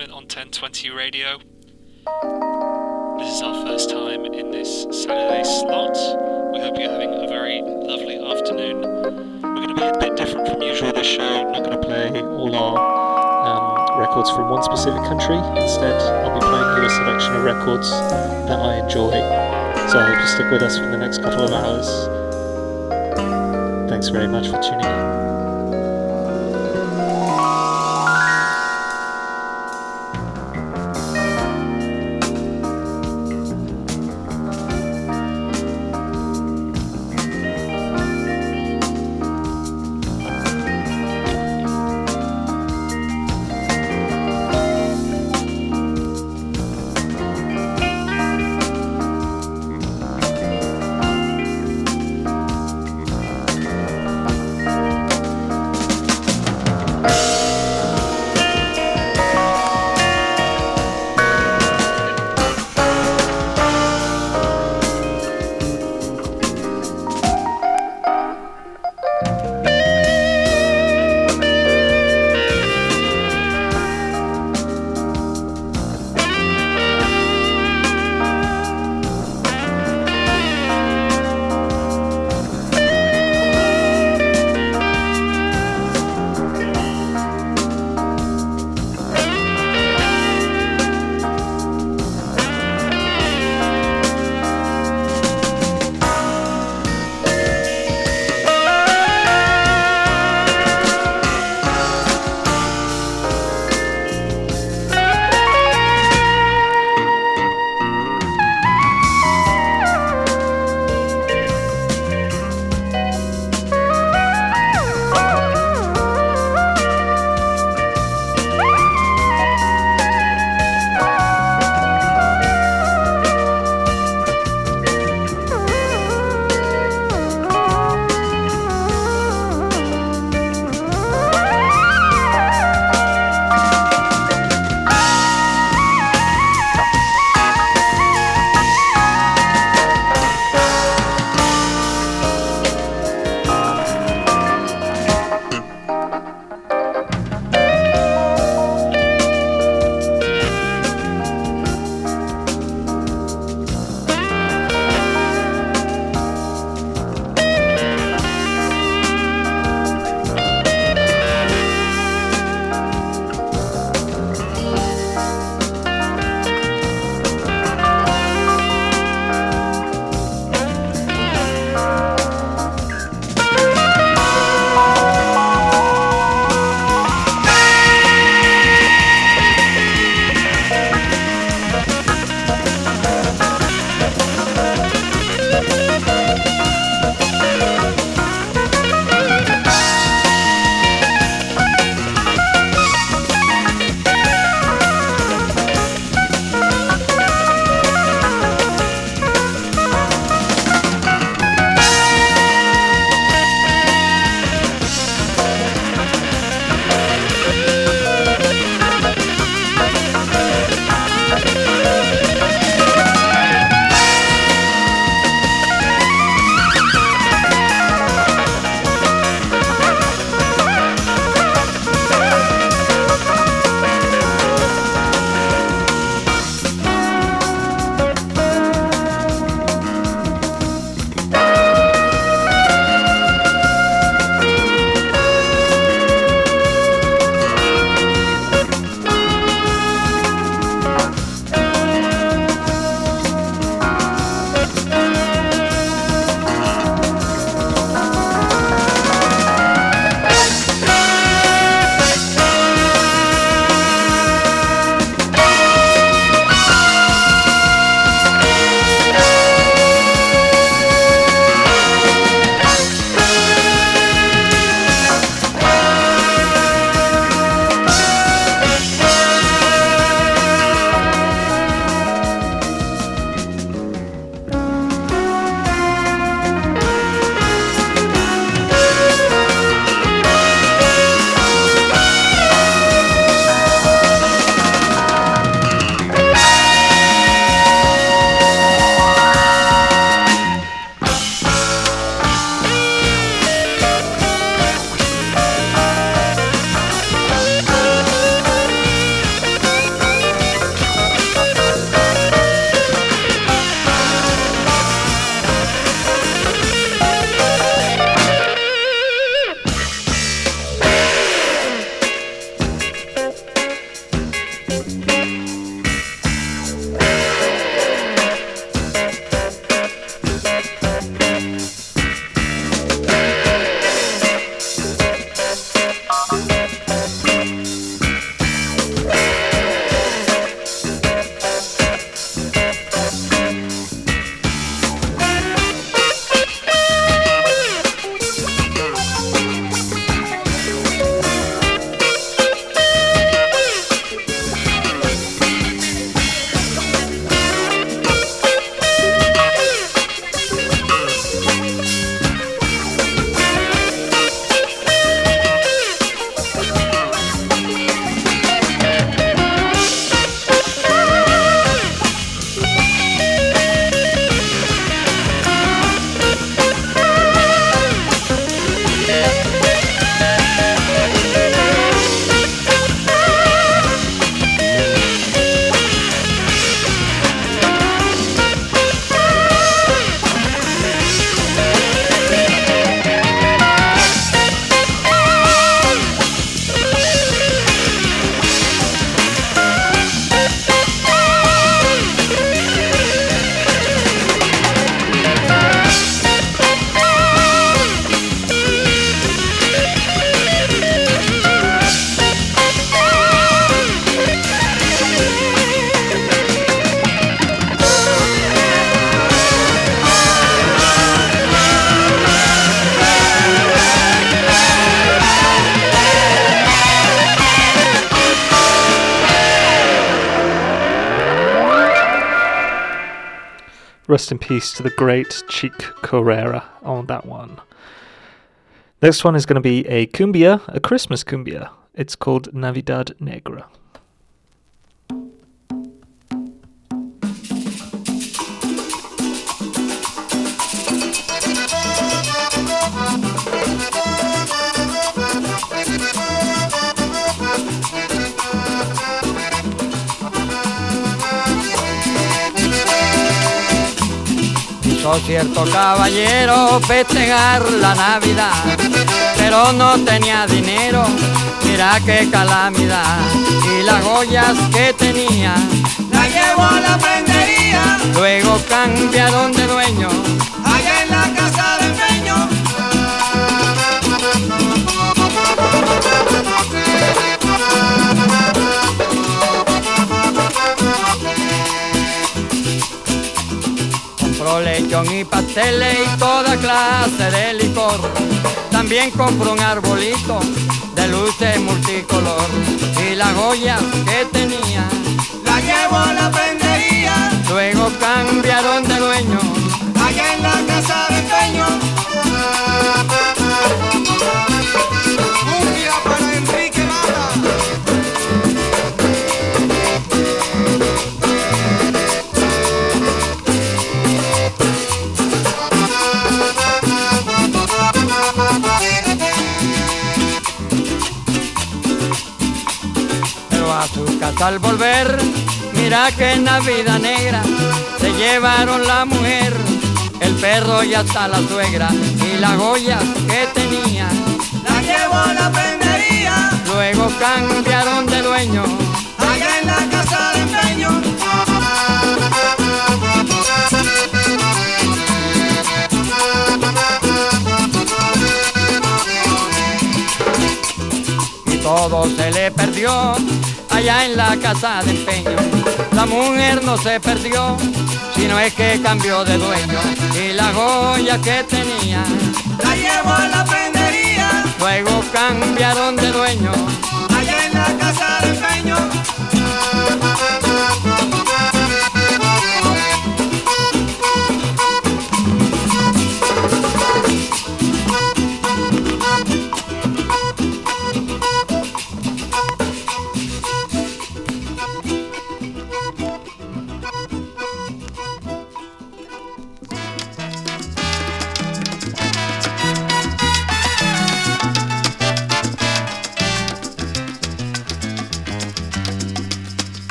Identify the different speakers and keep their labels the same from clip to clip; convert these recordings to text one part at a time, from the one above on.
Speaker 1: on 1020 Radio. This is our first time in this Saturday slot. We hope you're having a very lovely afternoon. We're going to be a bit different from usual this show. not going to play all our um, records from one specific country. Instead, I'll be playing you a selection of records that I enjoy. So I hope you stick with us for the next couple of hours. Thanks very much for tuning in. Rest in peace to the great Chic Corea on that one. Next one is going to be a cumbia, a Christmas cumbia. It's called Navidad Negra.
Speaker 2: Cierto caballero festejar la Navidad, pero no tenía dinero, mira qué calamidad. Y las joyas que tenía,
Speaker 3: la llevó a la prendería.
Speaker 2: Luego cambiaron de dueño,
Speaker 3: allá en la casa de empeño.
Speaker 2: Compró lechón y pasteles y toda clase de licor. También compró un arbolito de luces multicolor. Y las joyas que tenía,
Speaker 3: la llevó a la prendería.
Speaker 2: Luego cambiaron de dueño,
Speaker 3: allá en la casa de empeño.
Speaker 2: Casa al volver, mira que en la vida negra se llevaron la mujer, el perro y hasta la suegra y las joyas que tenía.
Speaker 3: La llevó a la prendería.
Speaker 2: Luego cambiaron de dueño,
Speaker 3: allá en la casa de empeño.
Speaker 2: todo se le perdió allá en la casa de empeño. La mujer no se perdió, sino es que cambió de dueño y la joya que tenía.
Speaker 3: La llevó a la prendería.
Speaker 2: Luego cambiaron de dueño,
Speaker 3: allá en la casa de empeño.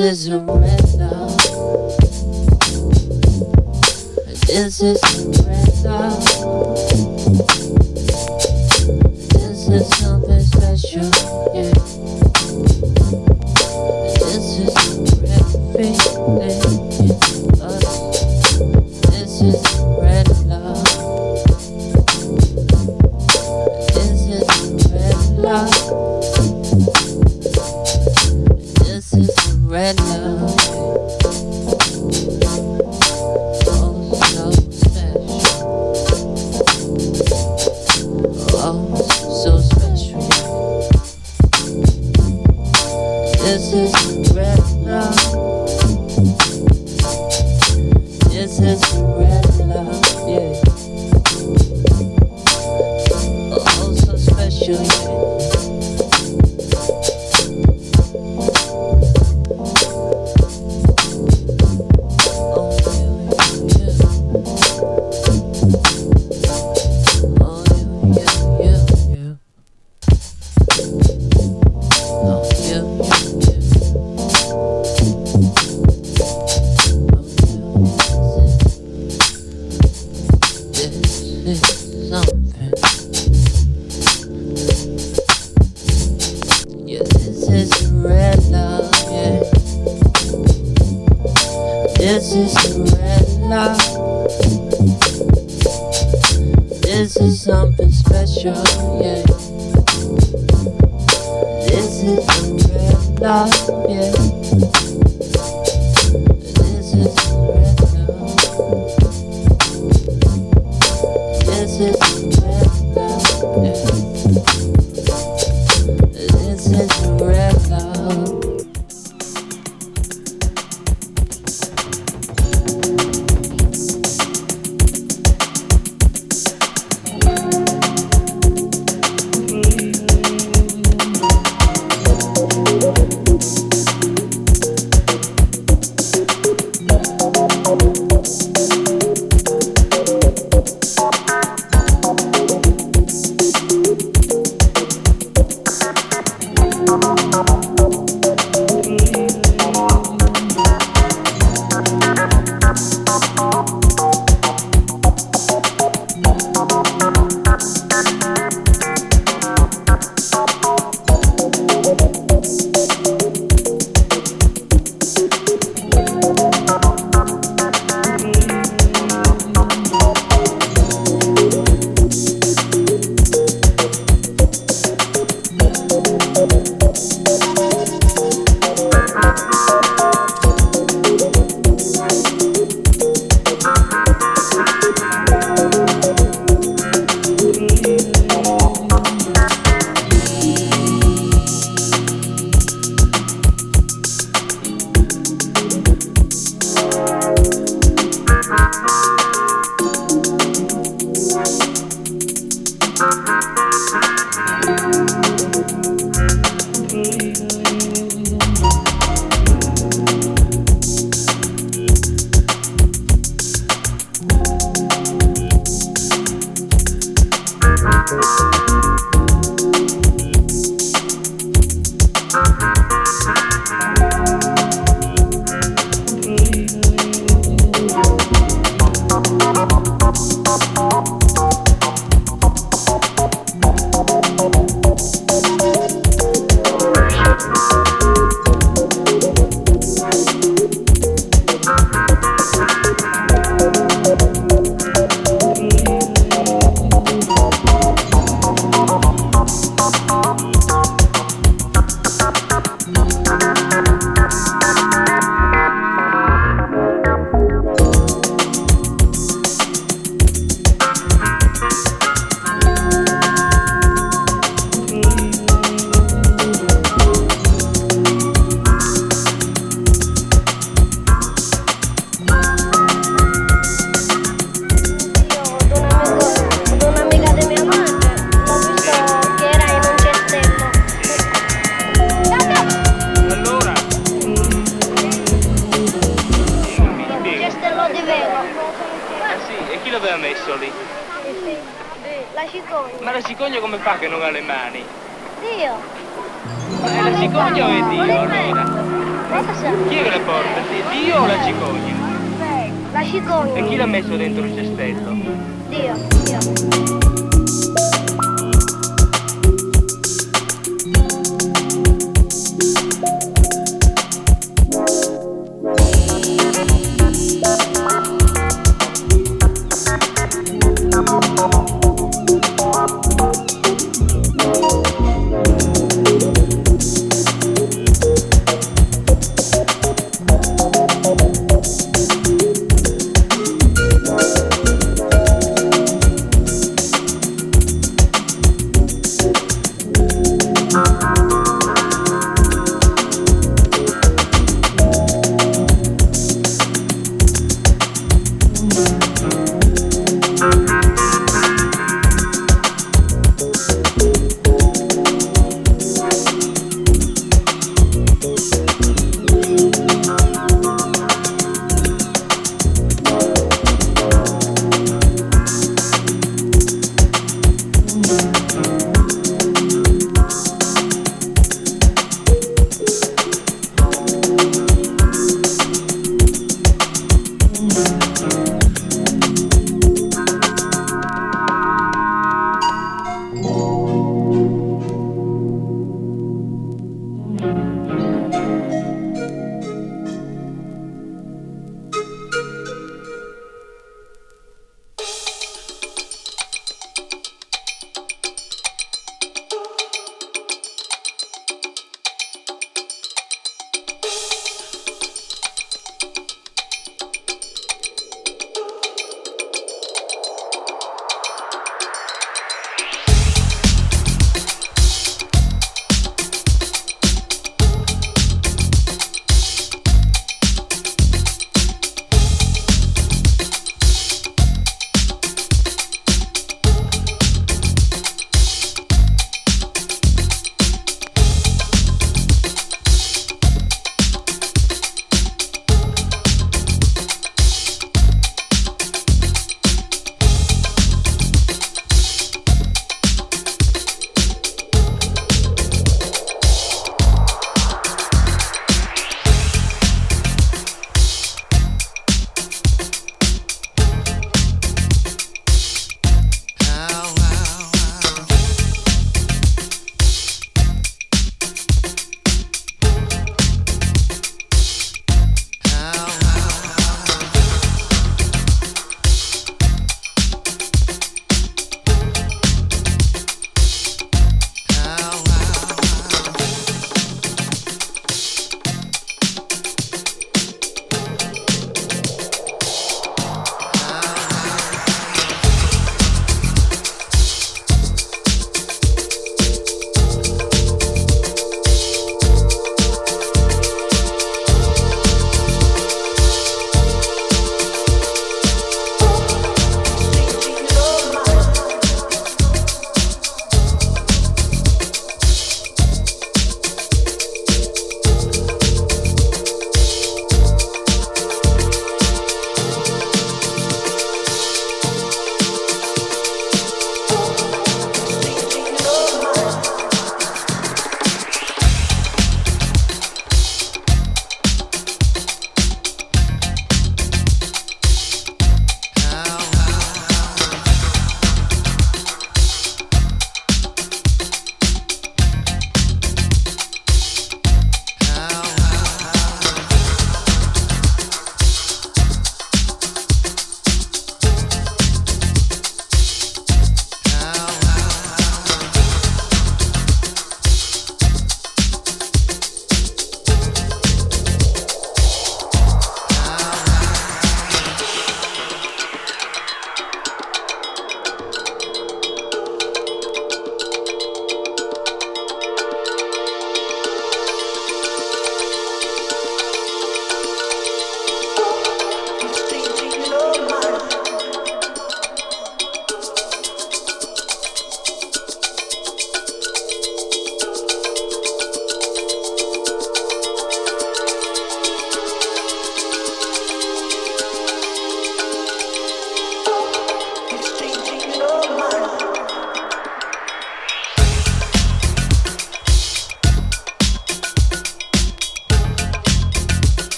Speaker 4: saison.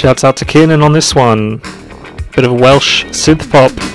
Speaker 5: Shouts out to Kiernan on this one. Bit of Welsh synth pop.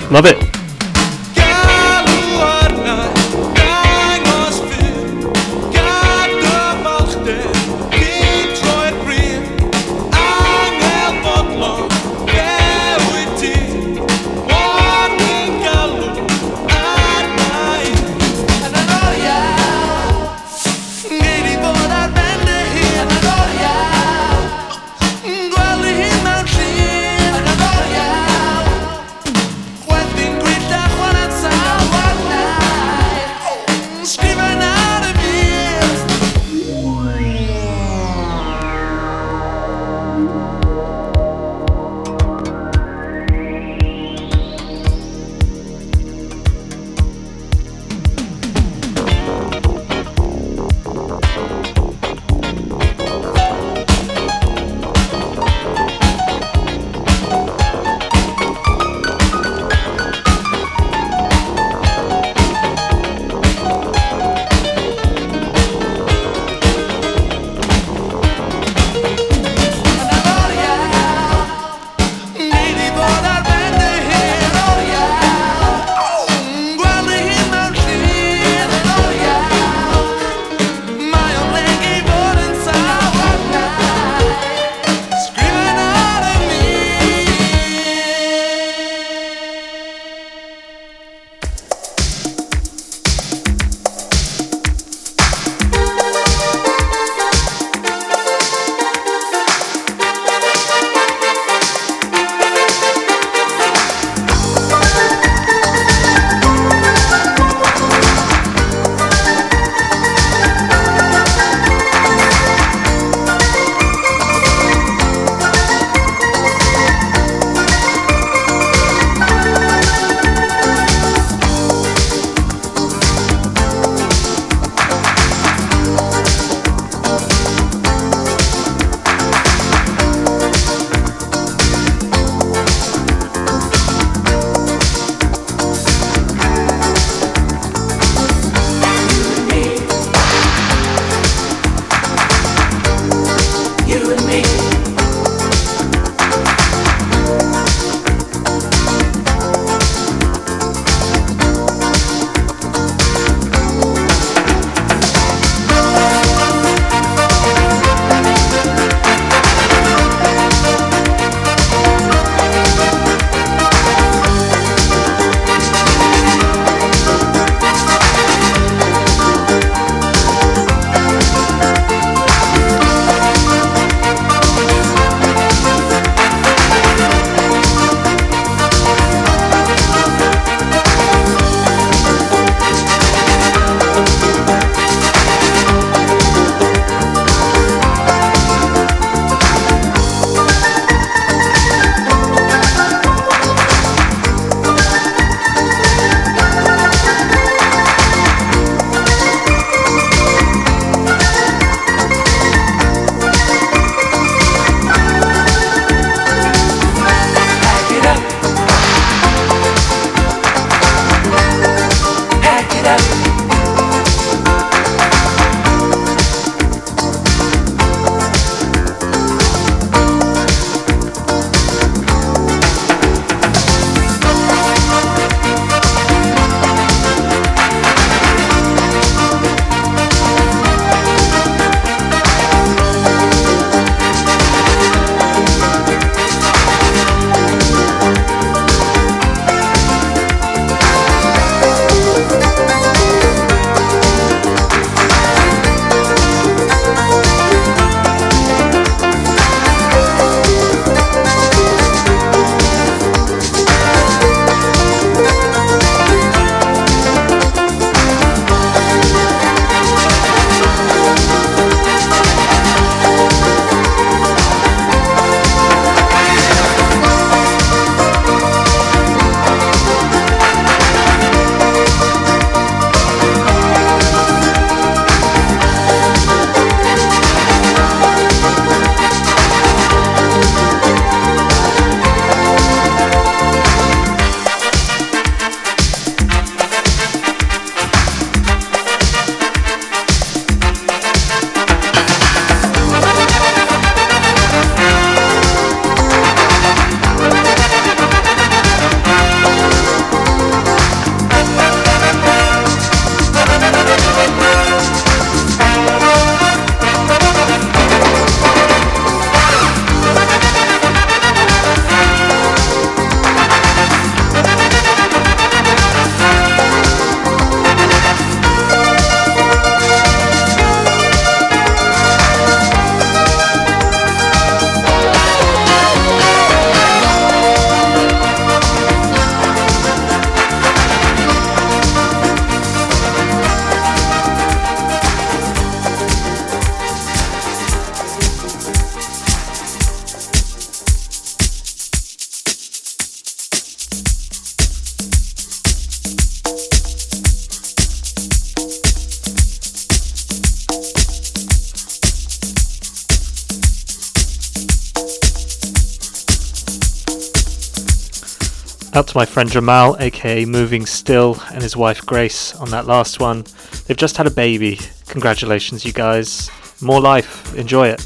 Speaker 1: My friend Jamal, aka Moving Still, and his wife Grace on that last one. They've just had a baby. Congratulations, you guys. More life. Enjoy it.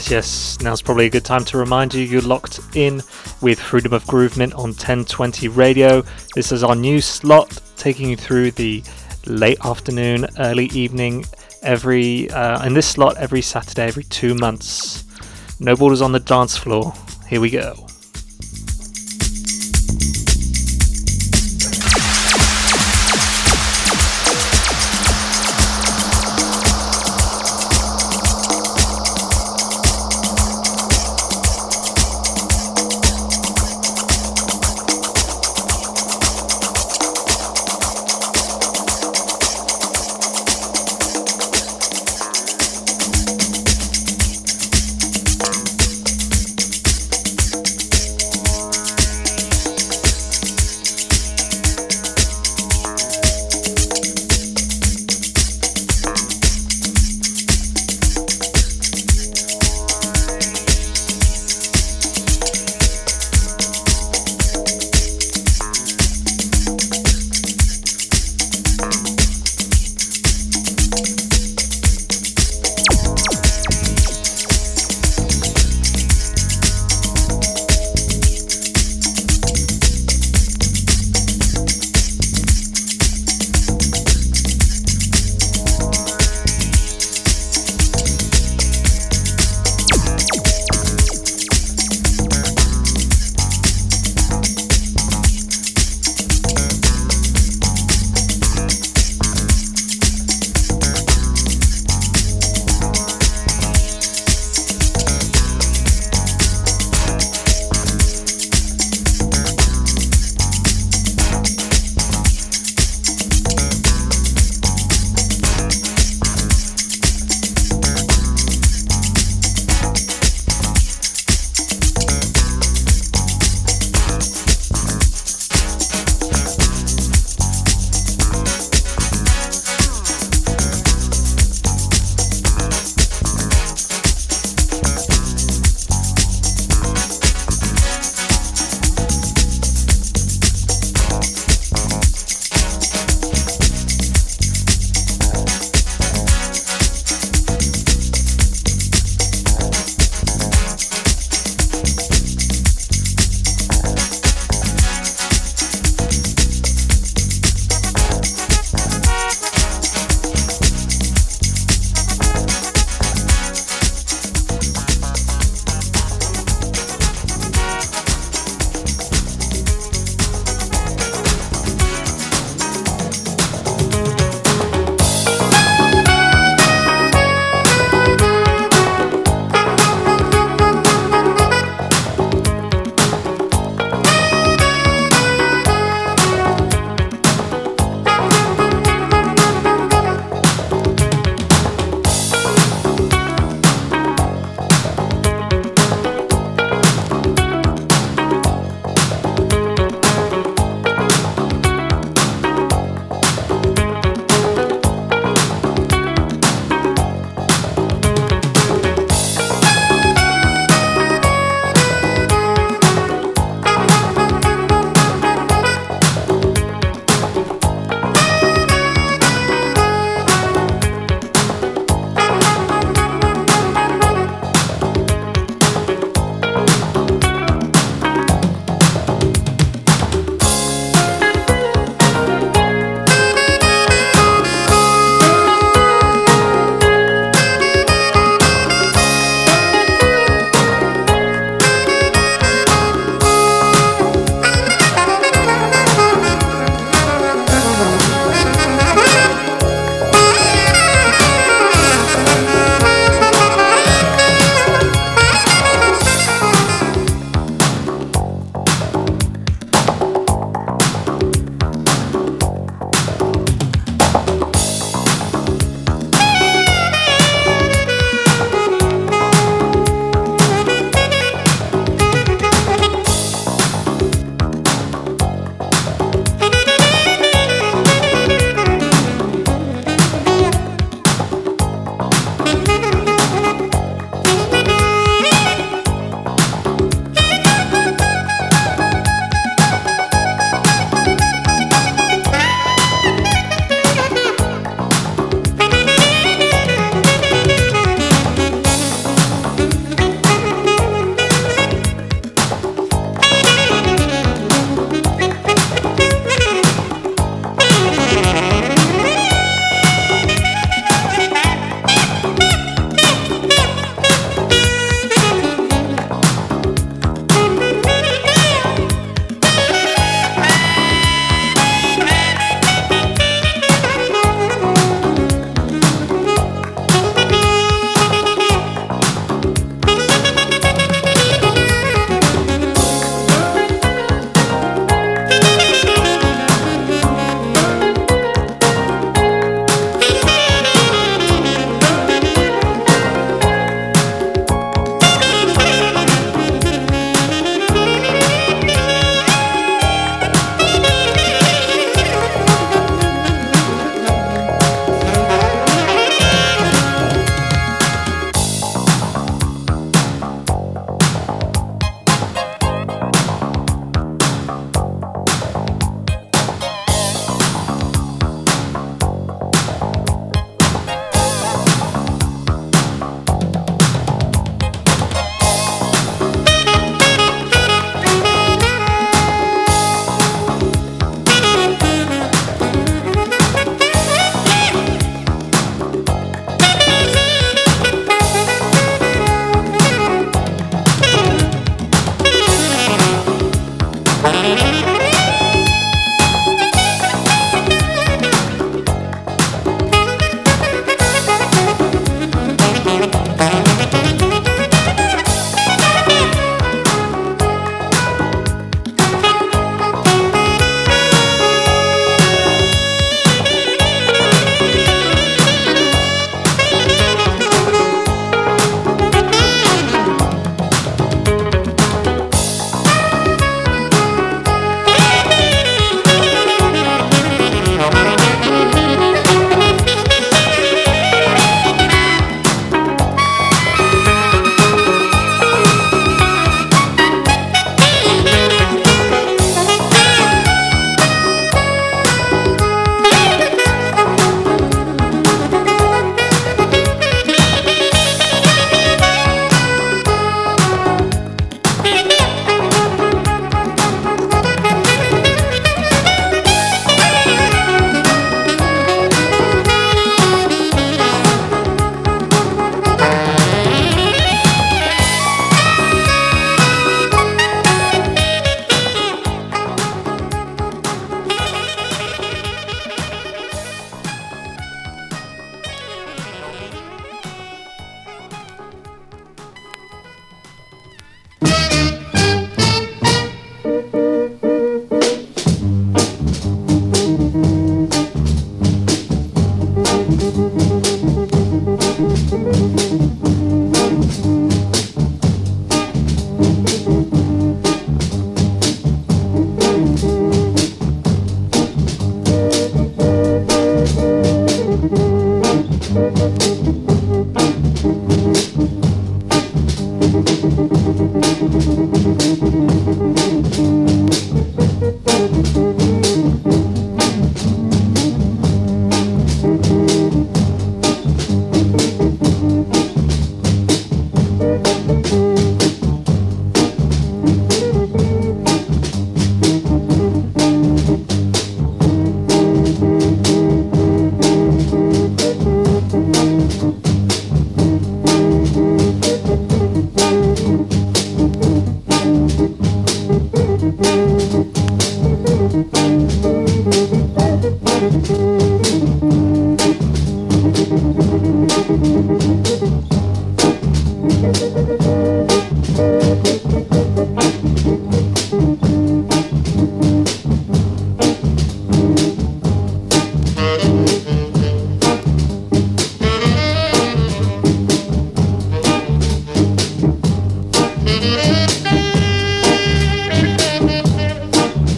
Speaker 1: Yes, yes. Now's probably a good time to remind you you're locked in with Freedom of Groovement on 1020 Radio. This is our new slot taking you through the late afternoon, early evening, every uh, in this slot every Saturday, every two months. No borders on the dance floor. Here we go.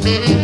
Speaker 6: Mm-hmm.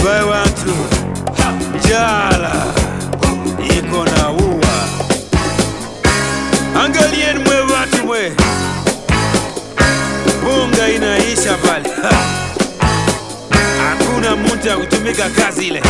Speaker 6: ambaye watu jala iko na uwa. Angalieni mwe watu mwe, bunga inaisha pale, hakuna mtu ya kutumika kazi ile.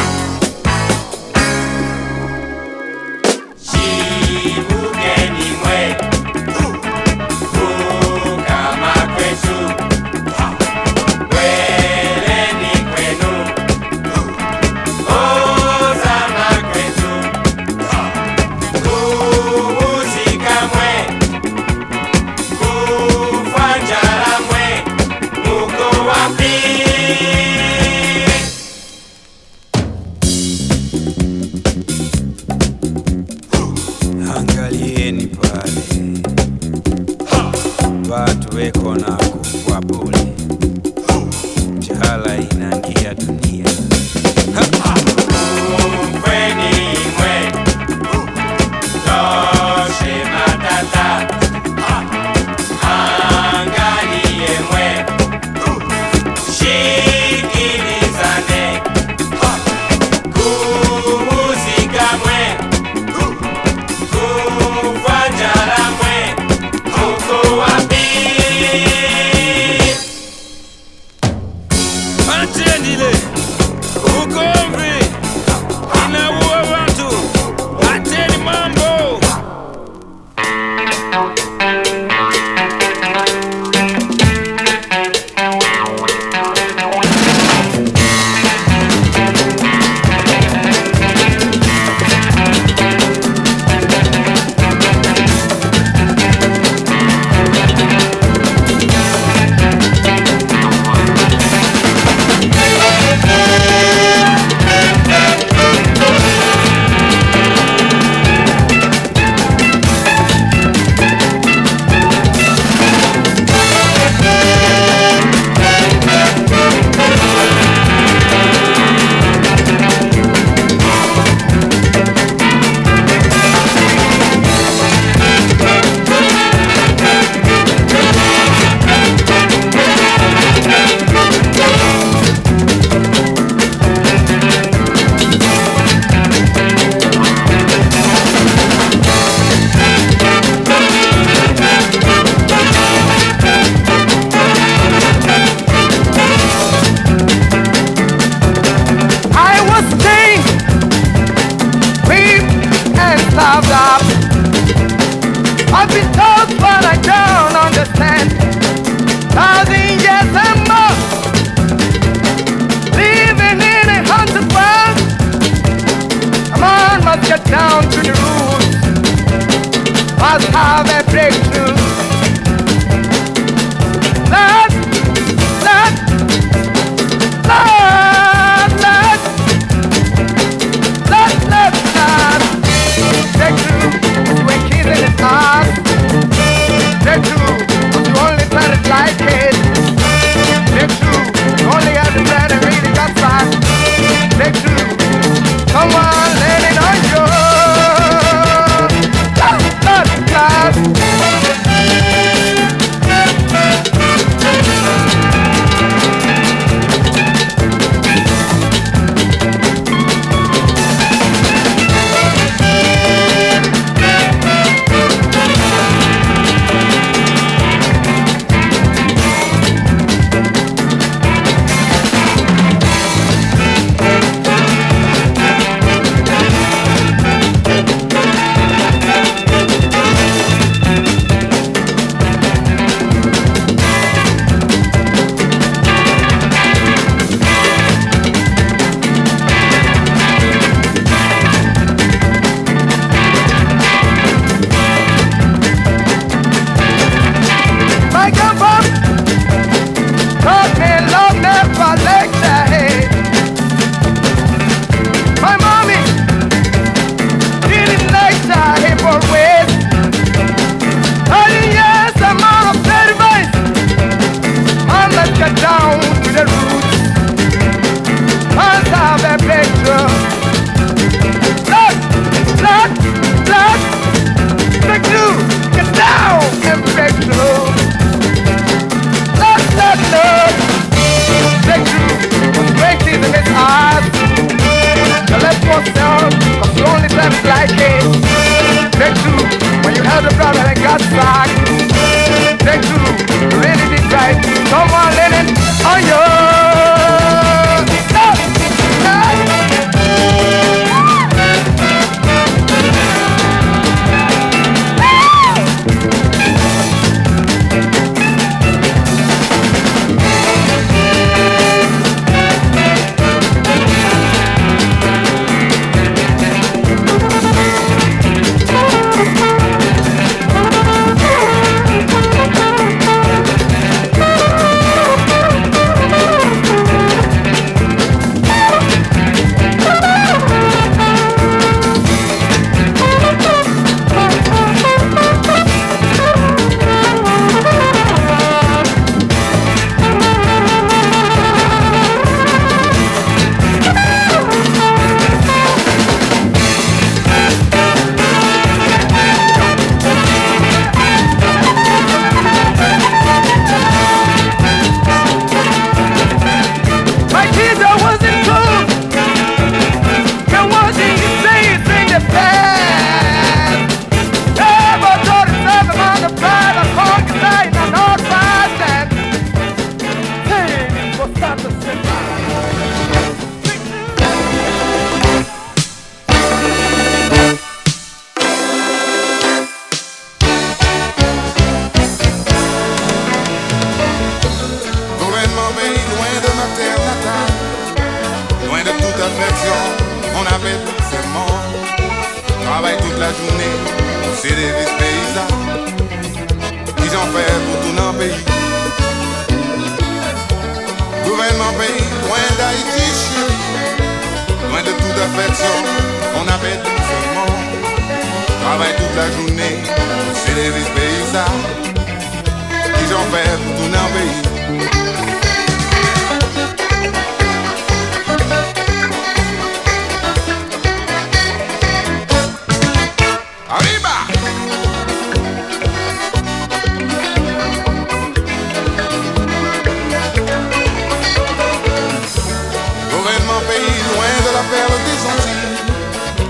Speaker 7: tellement pays, loin de la perle des Antilles,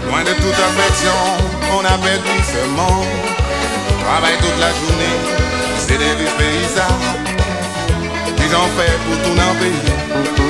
Speaker 7: loin de toute affection, on avait doucement. Travaille toute la journée, c'est des vies paysages, qu'ils ont fait pour tout un
Speaker 1: pays.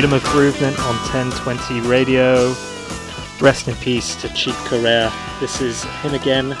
Speaker 1: Freedom of Movement on 1020 Radio. Rest in peace to Chief Corea. This is him again.